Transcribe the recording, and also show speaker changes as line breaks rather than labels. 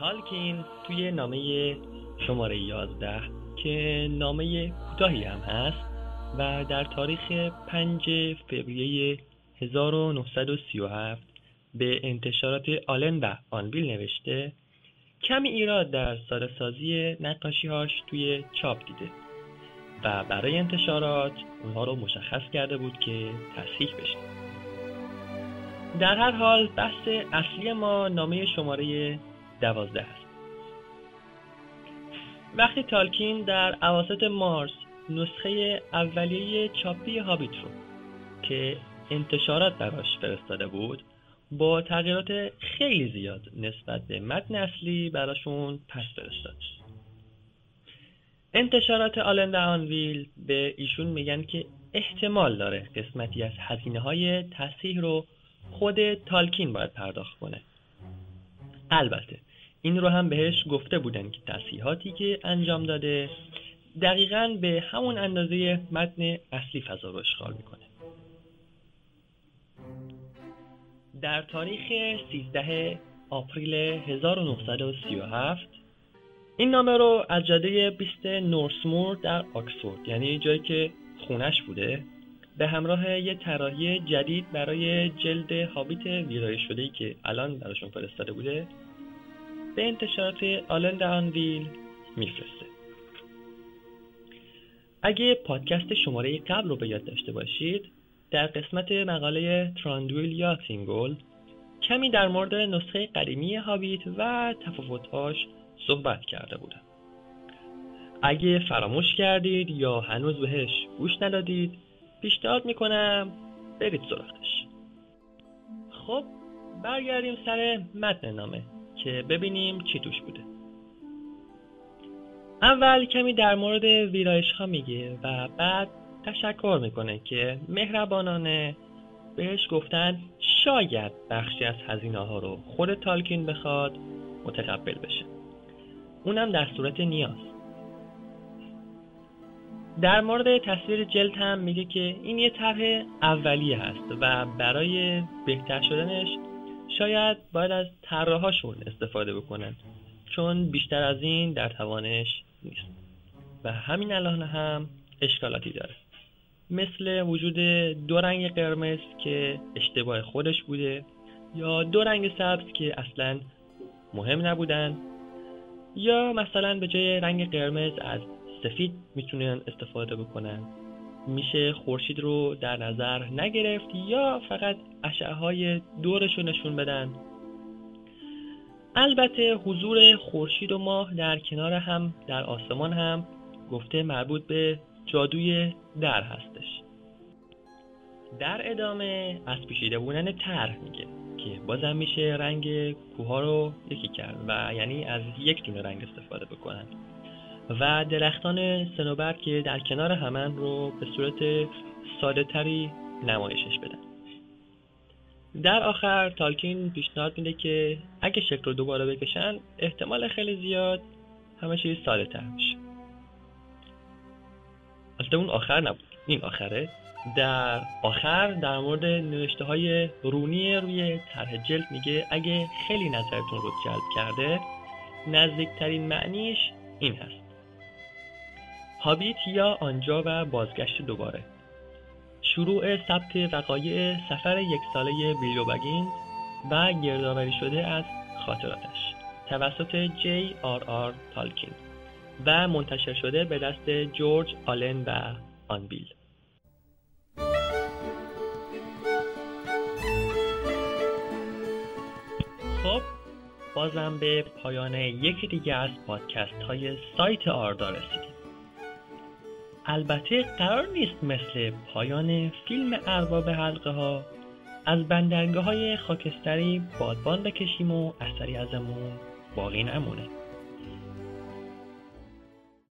تالکین توی نامه شماره 11 که نامه کوتاهی هم هست و در تاریخ 5 فوریه 1937 به انتشارات آلن و آنویل نوشته کمی ایراد در ساده سازی نقاشی هاش توی چاپ دیده و برای انتشارات اونها رو مشخص کرده بود که تصحیح بشه. در هر حال بحث اصلی ما نامه شماره دوازده. است وقتی تالکین در عواسط مارس نسخه اولیه چاپی هابیت رو که انتشارات براش فرستاده بود با تغییرات خیلی زیاد نسبت به متن اصلی براشون پس فرستاد انتشارات آلند آنویل به ایشون میگن که احتمال داره قسمتی از هزینه های تصحیح رو خود تالکین باید پرداخت کنه. البته این رو هم بهش گفته بودن که تصحیحاتی که انجام داده دقیقا به همون اندازه متن اصلی فضا رو اشغال می‌کنه. در تاریخ 13 آپریل 1937 این نامه رو از جاده 20 نورسمور در آکسفورد یعنی جایی که خونش بوده به همراه یه طراحی جدید برای جلد هابیت ویرایش شده که الان براشون فرستاده بوده به انتشارات آلند آنویل میفرسته. اگه پادکست شماره قبل رو به یاد داشته باشید در قسمت مقاله تراندویل یا تینگول کمی در مورد نسخه قدیمی هابیت و تفاوتهاش صحبت کرده بودم. اگه فراموش کردید یا هنوز بهش گوش ندادید پیشنهاد می‌کنم برید سراغش. خب برگردیم سر متن نامه. که ببینیم چی توش بوده. اول کمی در مورد ویرایش ها میگه و بعد تشکر می‌کنه که مهربانانه بهش گفتن شاید بخشی از هزینه ها رو خود تالکین بخواد متقبل بشه. اونم در صورت نیاز. در مورد تصویر جلد هم میگه که این یه طرح اولیه هست و برای بهتر شدنش شاید باید از طراحاشون استفاده بکنن چون بیشتر از این در توانش نیست. و همین الان هم اشکالاتی داره. مثل وجود دو رنگ قرمز که اشتباه خودش بوده یا دو رنگ سبز که اصلا مهم نبودن یا مثلا به جای رنگ قرمز از سفید می‌تونن استفاده بکنن. میشه خورشید رو در نظر نگرفت یا فقط اشعه های دورش رو نشون بدن؟ البته حضور خورشید و ماه در کنار هم در آسمان هم گفته مربوط به جادوی در هستش. در ادامه از پیشیده بودن طرح میگه که بازم میشه رنگ کوها رو یکی کرد و یعنی از یک دونه رنگ استفاده بکنن. و درختان سنوبر که در کنار همن رو به صورت ساده تری نمایشش بدن. در آخر تالکین پیشنهاد میده که اگه شکل رو دوباره بکشن احتمال خیلی زیاد همه چیز ساده تر میشه. البته اون آخر نبود. این آخره در آخر در مورد نوشته های رونی روی طرح جلد میگه اگه خیلی نظرتون رو جلب کرده نزدیکترین معنیش این هست. هابیت یا آنجا و بازگشت دوباره. شروع ثبت وقایع سفر یک ساله بیلو بگین و گردآوری شده از خاطراتش. توسط جی آر آر تالکین و منتشر شده به دست جورج آلن و آنبیل خب بازم به پایان یکی دیگه از پادکست های سایت آردا رسیدیم. البته قرار نیست مثل پایان فیلم ارباب حلقه ها از بندرگاه های خاکستری بادبان بکشیم و اثری ازمون باقی نمونه.